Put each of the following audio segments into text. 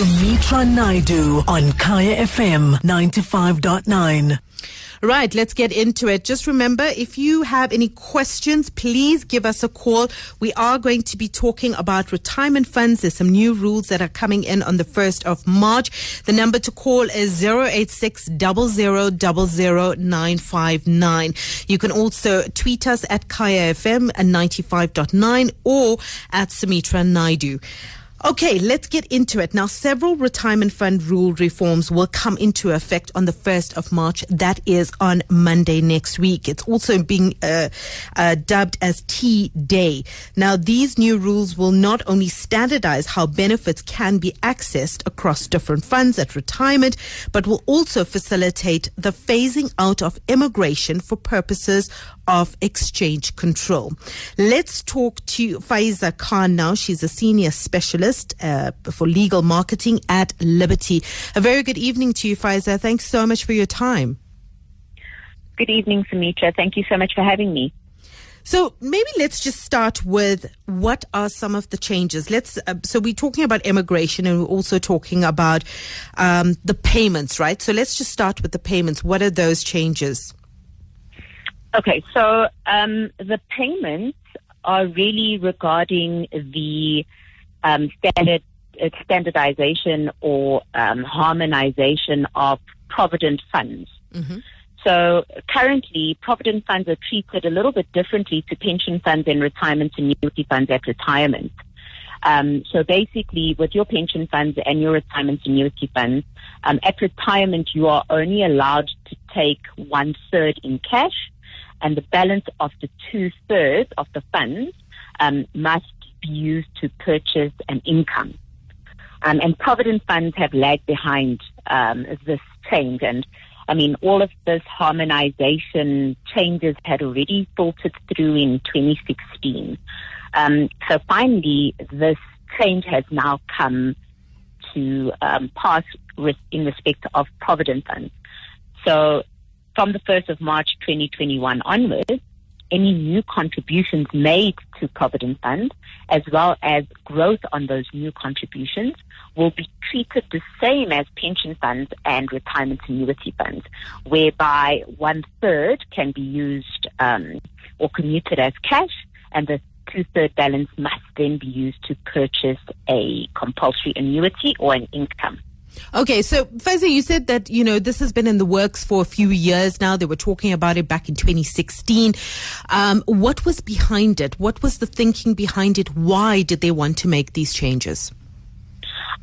Sumitra Naidu on Kaya FM 95.9. Right, let's get into it. Just remember, if you have any questions, please give us a call. We are going to be talking about retirement funds. There's some new rules that are coming in on the 1st of March. The number to call is 086 959 You can also tweet us at Kaya FM 95.9 or at Sumitra Naidu. Okay, let's get into it. Now, several retirement fund rule reforms will come into effect on the 1st of March. That is on Monday next week. It's also being uh, uh, dubbed as T Day. Now, these new rules will not only standardize how benefits can be accessed across different funds at retirement, but will also facilitate the phasing out of emigration for purposes of exchange control. Let's talk to Faeeza Khan now. She's a senior specialist uh, for legal marketing at Liberty. A very good evening to you, Faeeza. Thanks so much for your time. Good evening, Sumitra. Thank you so much for having me. So maybe let's just start with what are some of the changes. Let's. Uh, so we're talking about immigration, and we're also talking about um, the payments, right? So let's just start with the payments. What are those changes? Okay, so um, the payments are really regarding the um, standard uh, standardization or um, harmonization of provident funds. Mm-hmm. So currently, provident funds are treated a little bit differently to pension funds and retirement annuity funds at retirement. Um, so basically, with your pension funds and your retirement annuity funds, um, at retirement you are only allowed to take one third in cash and the balance of the two thirds of the funds um, must be used to purchase an income. Um, and provident funds have lagged behind um, this change. And I mean, all of this harmonization changes had already filtered through in 2016. Um, so finally, this change has now come to um, pass in respect of provident funds. So from the 1st of March 2021 onwards, any new contributions made to Provident Fund, as well as growth on those new contributions, will be treated the same as pension funds and retirement annuity funds, whereby one third can be used um, or commuted as cash, and the two third balance must then be used to purchase a compulsory annuity or an income. Okay, so Faeeza, you said that you know this has been in the works for a few years now. They were talking about it back in 2016. Um, what was behind it? What was the thinking behind it? Why did they want to make these changes?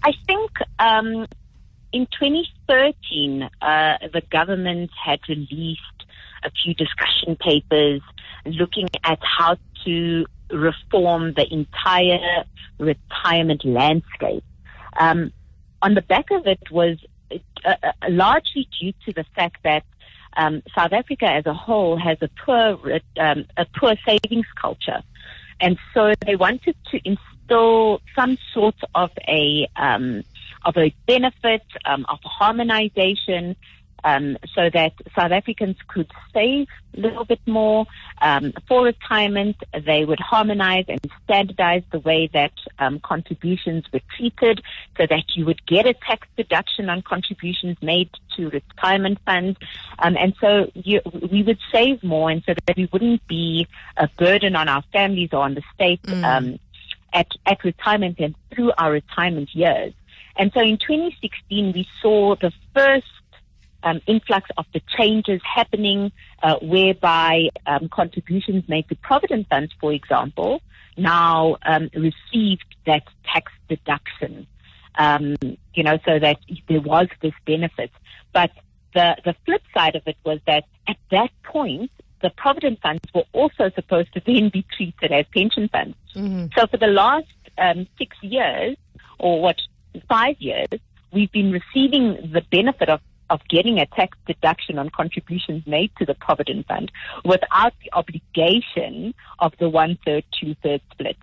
I think um, in 2013, uh, the government had released a few discussion papers looking at how to reform the entire retirement landscape. Um, on the back of it was uh, uh, largely due to the fact that um, South Africa as a whole has a poor um, a poor savings culture, and so they wanted to instill some sort of a um, of a benefit um, of harmonization um, so that South Africans could save a little bit more um, for retirement. They would harmonize and standardize the way that um, contributions were treated so that you would get a tax deduction on contributions made to retirement funds. Um, and so you, we would save more and so that we wouldn't be a burden on our families or on the state mm. Um, at, at retirement and through our retirement years. And so in 2016, we saw the first um, influx of the changes happening, uh, whereby um, contributions made to provident funds, for example, now um, received that tax deduction. Um, you know, so that there was this benefit. But the the flip side of it was that at that point, the provident funds were also supposed to then be treated as pension funds. Mm-hmm. So for the last um, six years, or what five years, we've been receiving the benefit of of getting a tax deduction on contributions made to the Provident Fund without the obligation of the one third, two third split.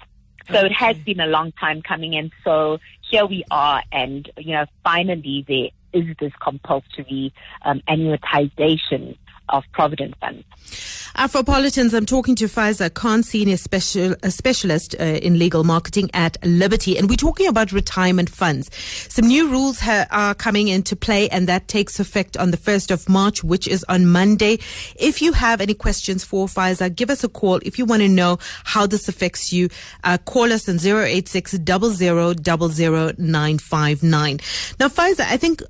So okay. it has been a long time coming, and so here we are, and you know, finally there is this compulsory um, annuitization of provident funds. Afropolitans, I'm talking to Faeeza Khan, senior special, a specialist uh, in legal marketing at Liberty, and we're talking about retirement funds. Some new rules ha- are coming into play, and that takes effect on the 1st of March, which is on Monday. If you have any questions for Faeeza, give us a call. If you want to know how this affects you, uh, call us on 086 00 959. Now, Faeeza, I think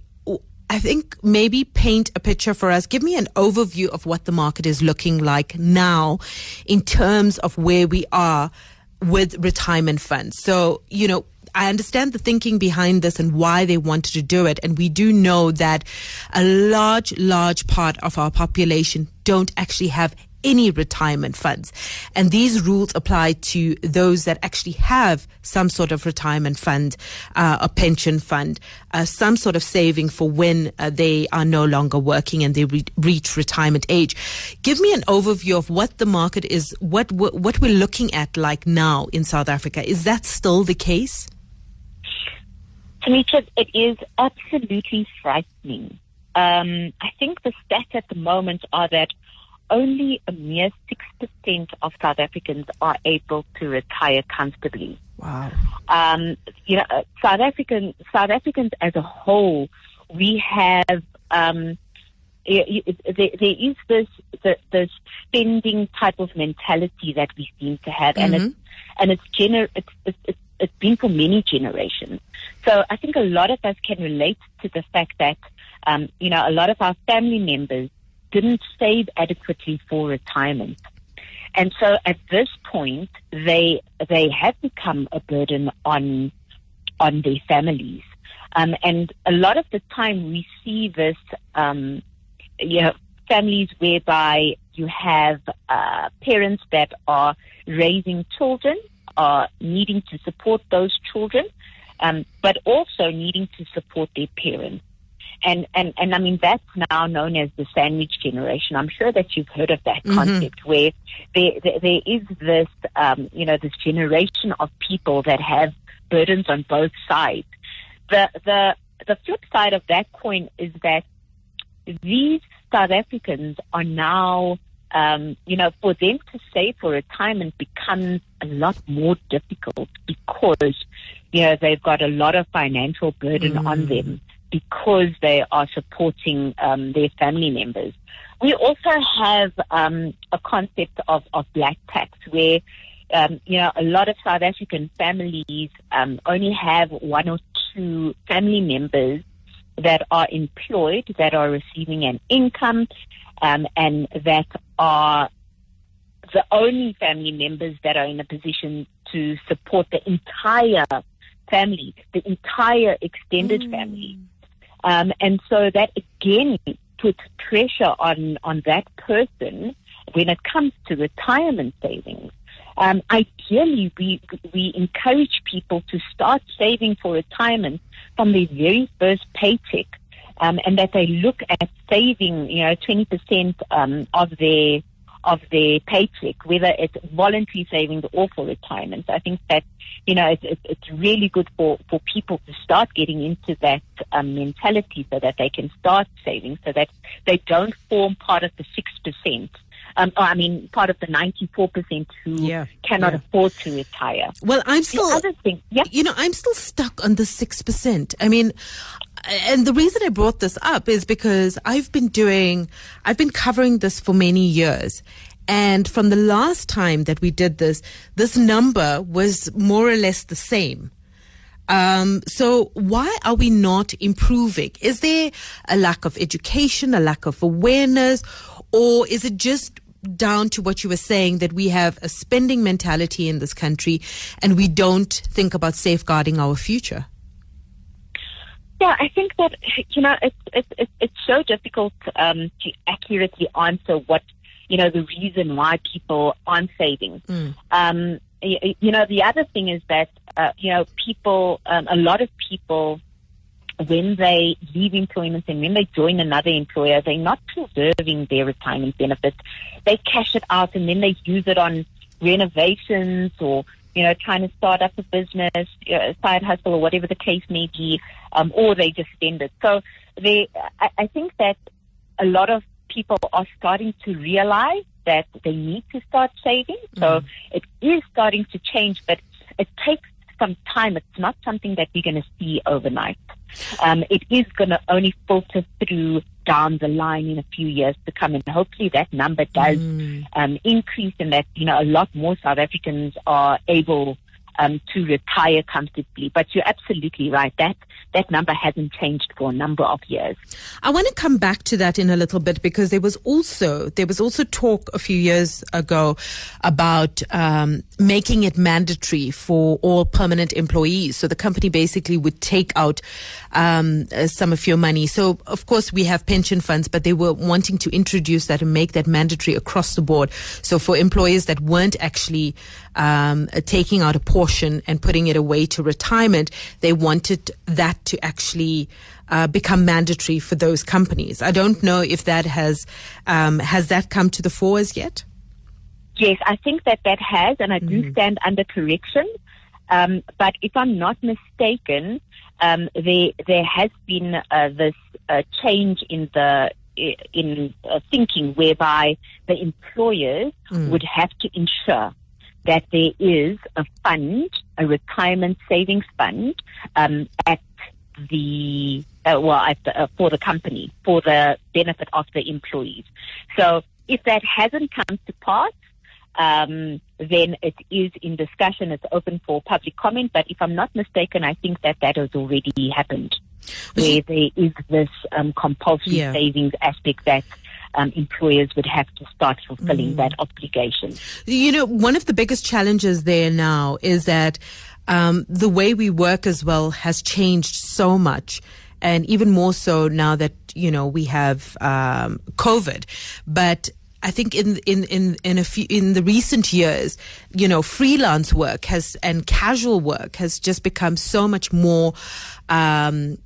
I think maybe paint a picture for us. Give me an overview of what the market is looking like now in terms of where we are with retirement funds. So, you know, I understand the thinking behind this and why they wanted to do it. And we do know that a large, large part of our population don't actually have any retirement funds. And these rules apply to those that actually have some sort of retirement fund, uh, a pension fund, uh, some sort of saving for when uh, they are no longer working and they re- reach retirement age. Give me an overview of what the market is, what what we're looking at like now in South Africa. Is that still the case? Tanisha, it is absolutely frightening. Um, I think the stats at the moment are that only a mere 6% of South Africans are able to retire comfortably. Wow. Um, you know, South African South Africans as a whole, we have um, there, there is this the, this spending type of mentality that we seem to have, mm-hmm. and it's and it's, gener- it's, it's it's been for many generations. So I think a lot of us can relate to the fact that um, you know a lot of our family members didn't save adequately for retirement. And so at this point, they they have become a burden on on their families. Um, and a lot of the time, we see this, um, you know, families whereby you have uh, parents that are raising children, are needing to support those children, um, but also needing to support their parents. And, and, and I mean, that's now known as the sandwich generation. I'm sure that you've heard of that mm-hmm. concept where there, there, there is this, um, you know, this generation of people that have burdens on both sides. The, the, the flip side of that coin is that these South Africans are now, um, you know, for them to save for retirement becomes a lot more difficult because, you know, they've got a lot of financial burden mm. on them because they are supporting um, their family members. We also have um, a concept of, of black tax where, um, you know, a lot of South African families um, only have one or two family members that are employed, that are receiving an income, um, and that are the only family members that are in a position to support the entire family, the entire extended mm. family. Um, and so that again puts pressure on, on that person when it comes to retirement savings. Um, ideally, we, we encourage people to start saving for retirement from their very first paycheck, um, and that they look at saving, you know, 20% um, of their of their paycheck, whether it's voluntary savings or for retirement. I think that, you know, it's, it's really good for, for people to start getting into that um, mentality so that they can start saving so that they don't form part of the 6%. Um, or, I mean, part of the 94% who yeah, cannot yeah. afford to retire. Well, I'm still, the other thing, yeah. you know, I'm still stuck on the 6%. I mean, and the reason I brought this up is because I've been doing, I've been covering this for many years. And from the last time that we did this, this number was more or less the same. Um, so why are we not improving? Is there a lack of education, a lack of awareness, or is it just down to what you were saying that we have a spending mentality in this country and we don't think about safeguarding our future? Yeah, I think that you know it's it's it's so difficult um, to accurately answer what you know the reason why people aren't saving. Mm. Um, you, you, know, the other thing is that uh, you know people, um, a lot of people, when they leave employment and when they join another employer, they're not preserving their retirement benefits. They cash it out and then they use it on renovations or you know, trying to start up a business, a side hustle, or whatever the case may be, um, or they just spend it. So they, I, I think that a lot of people are starting to realize that they need to start saving. So it is starting to change, but it takes some time. It's not something that we're going to see overnight. Um, it is going to only filter through down the line in a few years to come, and hopefully that number does um, increase, and that you know a lot more South Africans are able um, to retire comfortably. But you're absolutely right. That that number hasn't changed for a number of years. I want to come back to that in a little bit because there was also there was also talk a few years ago about um, making it mandatory for all permanent employees. So the company basically would take out um, uh, some of your money. So of course we have pension funds, but they were wanting to introduce that and make that mandatory across the board. So for employers that weren't actually um, taking out a portion and putting it away to retirement, they wanted that to actually uh, become mandatory for those companies. I don't know if that has um, has that come to the fore as yet. Yes, I think that that has, and I do stand under correction. Um, but if I'm not mistaken, um, there there has been uh, this uh, change in the in uh, thinking whereby the employers would have to ensure that there is a fund, a retirement savings fund, um, at the uh, well at the, uh, for the company for the benefit of the employees. So if that hasn't come to pass, um, then it is in discussion. It's open for public comment. But if I'm not mistaken, I think that that has already happened, where there is this um, compulsory Yeah. savings aspect that. Um, employers would have to start fulfilling that obligation. You know, one of the biggest challenges there now is that um, the way we work as well has changed so much. And even more so now that, you know, we have um, COVID. But I think in in in in a few in the recent years, you know, freelance work has and casual work has just become so much more. Um,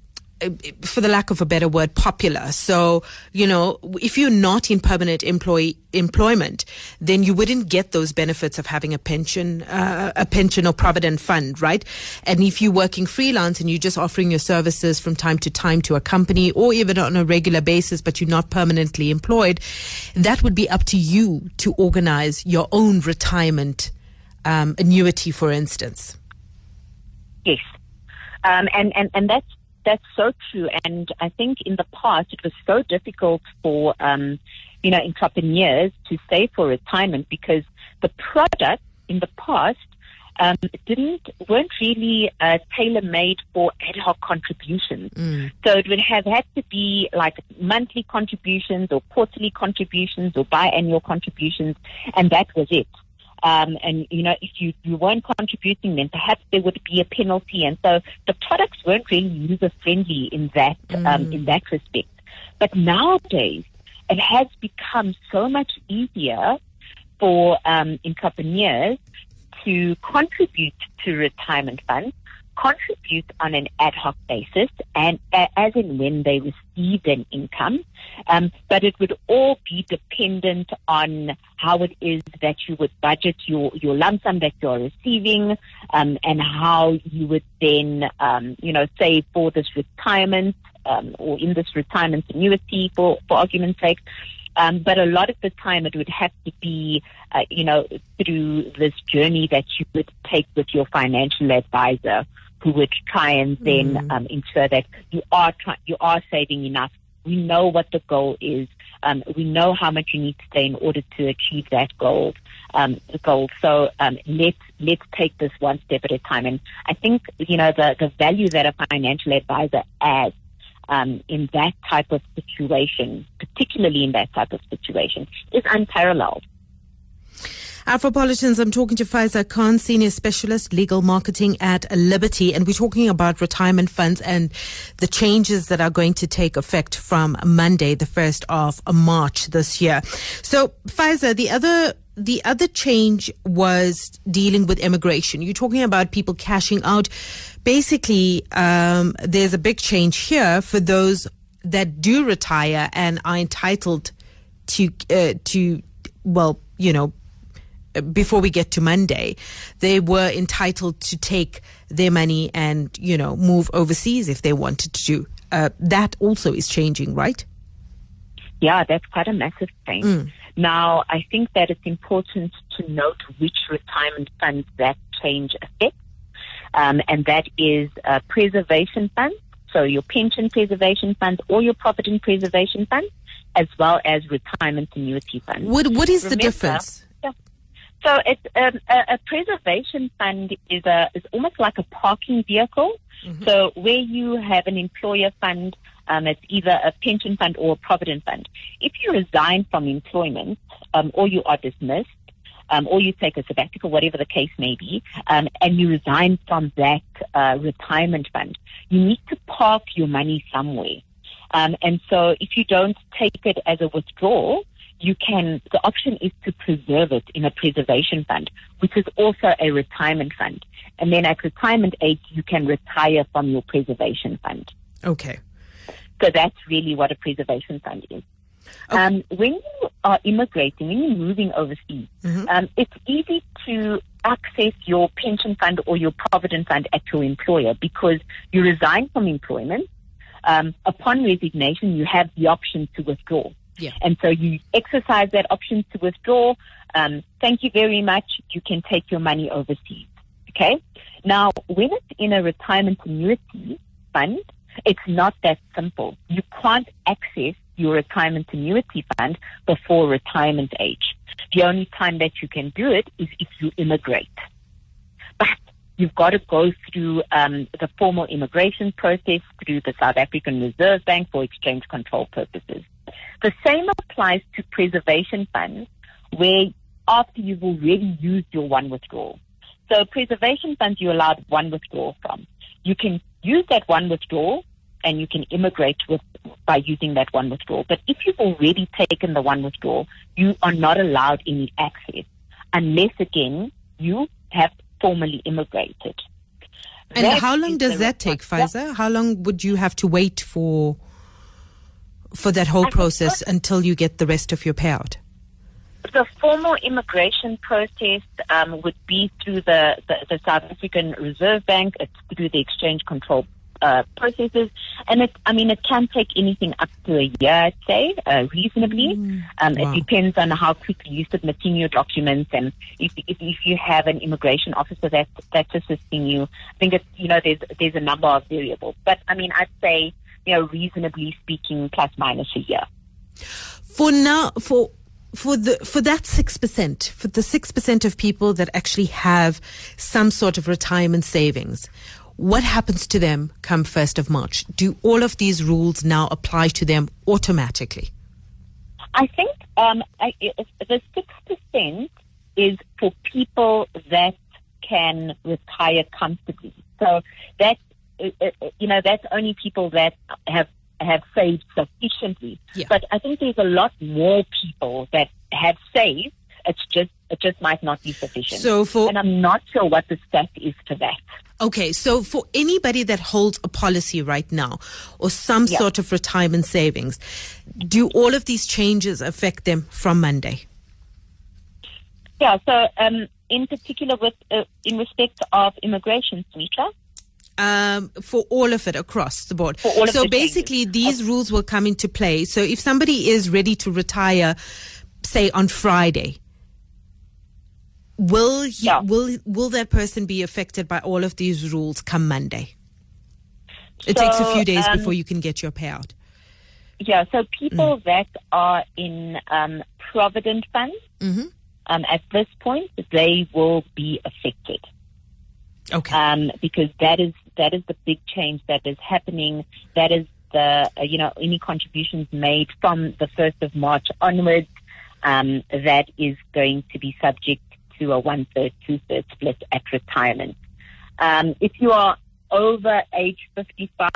for the lack of a better word, popular. So, you know, if you're not in permanent employee employment, then you wouldn't get those benefits of having a pension, uh, a pension or provident fund, right? And if you're working freelance and you're just offering your services from time to time to a company or even on a regular basis, but you're not permanently employed, that would be up to you to organize your own retirement um, annuity, for instance. Yes. Um, and, and, and that's, that's so true. And I think in the past it was so difficult for, um, you know, entrepreneurs to save for retirement because the product in the past um, didn't weren't really uh, tailor made for ad hoc contributions. So it would have had to be like monthly contributions or quarterly contributions or biannual contributions, and that was it. Um, and you know, if you, you weren't contributing, then perhaps there would be a penalty. And so the products weren't really user friendly in that um, in that respect. But nowadays, it has become so much easier for um, entrepreneurs to contribute to retirement funds, contribute on an ad hoc basis, and a- as and when they receive an income. Um, but it would all be dependent on how it is that you would budget your, your lump sum that you're receiving, um, and how you would then, um, you know, save for this retirement, um, or in this retirement annuity for, for argument's sake. Um, but a lot of the time it would have to be, uh, you know, through this journey that you would take with your financial advisor who would try and then um, ensure that you are try- you are saving enough. We know what the goal is. Um, we know how much you need to stay in order to achieve that goal. Um, the goal. So um, let's let's take this one step at a time. And I think you know the the value that a financial advisor adds um, in that type of situation, particularly in that type of situation, is unparalleled. Afropolitans, I'm talking to Faeeza Khan, Senior Specialist Legal Marketing at Liberty, and we're talking about retirement funds and the changes that are going to take effect from Monday, the 1st of March this year. So, Faeeza, the other the other change was dealing with immigration. You're talking about people cashing out. Basically, um, there's a big change here for those that do retire and are entitled to uh, to well, you know, before we get to Monday, they were entitled to take their money and, you know, move overseas if they wanted to. Uh, that also is changing, right? Yeah, that's quite a massive change. Mm. Now, I think that it's important to note which retirement funds that change affects, um, and that is uh, preservation funds, so your pension preservation funds or your provident preservation funds, as well as retirement annuity funds. What What is the difference? So it's um, a, a preservation fund is a is almost like a parking vehicle. So where you have an employer fund, um, it's either a pension fund or a provident fund. If you resign from employment, um, or you are dismissed, um, or you take a sabbatical, whatever the case may be, um, and you resign from that uh, retirement fund, you need to park your money somewhere. Um, and so if you don't take it as a withdrawal, you can, the option is to preserve it in a preservation fund, which is also a retirement fund. And then at retirement age, you can retire from your preservation fund. Okay. So that's really what a preservation fund is. Okay. Um, when you are immigrating, when you're moving overseas, Mhm. um, it's easy to access your pension fund or your provident fund at your employer because you resign from employment. Um, upon resignation, you have the option to withdraw. Yeah. And so you exercise that option to withdraw. Um, thank you very much. You can take your money overseas. Okay. Now, when it's in a retirement annuity fund, it's not that simple. You can't access your retirement annuity fund before retirement age. The only time that you can do it is if you immigrate. But you've got to go through um, the formal immigration process through the South African Reserve Bank for exchange control purposes. The same applies to preservation funds where after you've already used your one withdrawal. So preservation funds you're allowed one withdrawal from. You can use that one withdrawal and you can immigrate with by using that one withdrawal. But if you've already taken the one withdrawal, you are not allowed any access unless again you have formally immigrated. And That how long does that take. Faeeza? How long would you have to wait for for that whole I process until you get the rest of your payout? the formal immigration process um, would be through the, the, the South African Reserve Bank. It's through the exchange control uh, processes, and it, I mean, it can take anything up to a year, I'd say, uh, reasonably. Um, wow. It depends on how quickly you're submitting your documents, and if, if, if you have an immigration officer that that's assisting you. I think it's you know there's there's a number of variables, but I mean, I'd say you know reasonably speaking, plus minus a year. For now, for for the for that six percent, for the six percent of people that actually have some sort of retirement savings, what happens to them come first of March? Do all of these rules now apply to them automatically? I think um, I, the six percent is for people that can retire comfortably. So that's uh, uh, you know that's only people that have have saved sufficiently. Yeah. But I think there's a lot more people that have saved. It's just it just might not be sufficient. So for and I'm not sure what the stat is for that. Okay, so for anybody that holds a policy right now or some Yeah. sort of retirement savings, do all of these changes affect them from Monday? Yeah. So um, in particular, with uh, in respect of immigration, Sumitra. Um, for all of it across the board. For all of so the basically, changes. these rules will come into play. So if somebody is ready to retire, say on Friday, will he, Yeah. will will that person be affected by all of these rules come Monday? It So, takes a few days um, before you can get your payout. Yeah, so people Mm. that are in um, provident funds hmm um, at this point, they will be affected Okay. um, because that is that is the big change that is happening. That is the uh, you know any contributions made from the first of March onwards. Um, that is going to be subject to a one third, two third split at retirement. Um, if you are over age 55,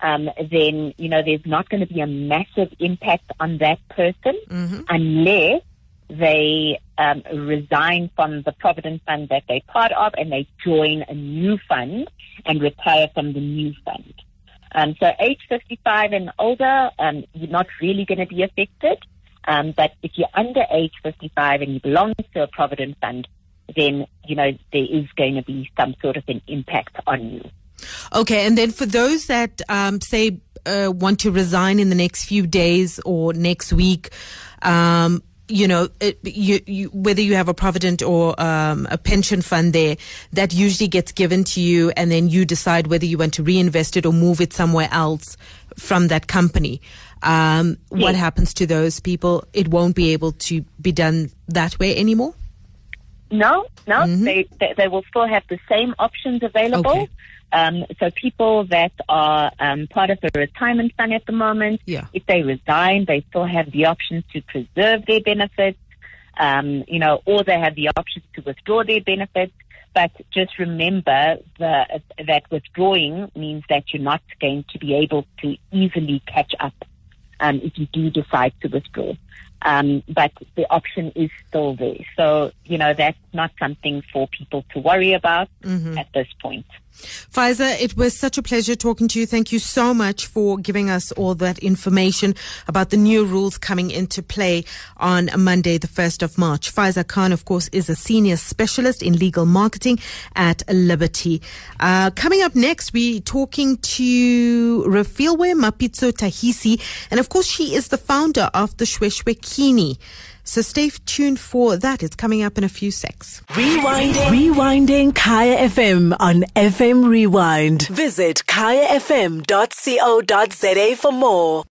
um, then you know there's not going to be a massive impact on that person hmm unless they um, resign from the provident fund that they're part of and they join a new fund and retire from the new fund. Um, so age 55 and older, um, you're not really going to be affected. Um, but if you're under age 55 and you belong to a provident fund, then, you know, there is going to be some sort of an impact on you. Okay, and then for those that um, say uh, want to resign in the next few days or next week, um, you know, it, you, you, whether you have a provident or um, a pension fund there, that usually gets given to you, and then you decide whether you want to reinvest it or move it somewhere else from that company. Um, What happens to those people? It won't be able to be done that way anymore. No, no, Mm-hmm. they, they they will still have the same options available. Okay. Um, so people that are um, part of a retirement fund at the moment, Yeah. if they resign, they still have the option to preserve their benefits, um, you know, or they have the option to withdraw their benefits. But just remember the, that withdrawing means that you're not going to be able to easily catch up um, if you do decide to withdraw. Um, but the option is still there. So, you know, that's not something for people to worry about at this point. Faeeza, it was such a pleasure talking to you. Thank you so much for giving us all that information about the new rules coming into play on Monday, the 1st of March. Faeeza Khan, of course, is a senior specialist in legal marketing at Liberty. Uh, coming up next, we're talking to Refilwe Mapitso Tahisi. And of course, she is the founder of the Shweshwe Kini. So stay tuned for that. It's coming up in a few secs. Rewinding. Rewinding Kaya FM on FM Rewind. Visit kayafm.co.za for more.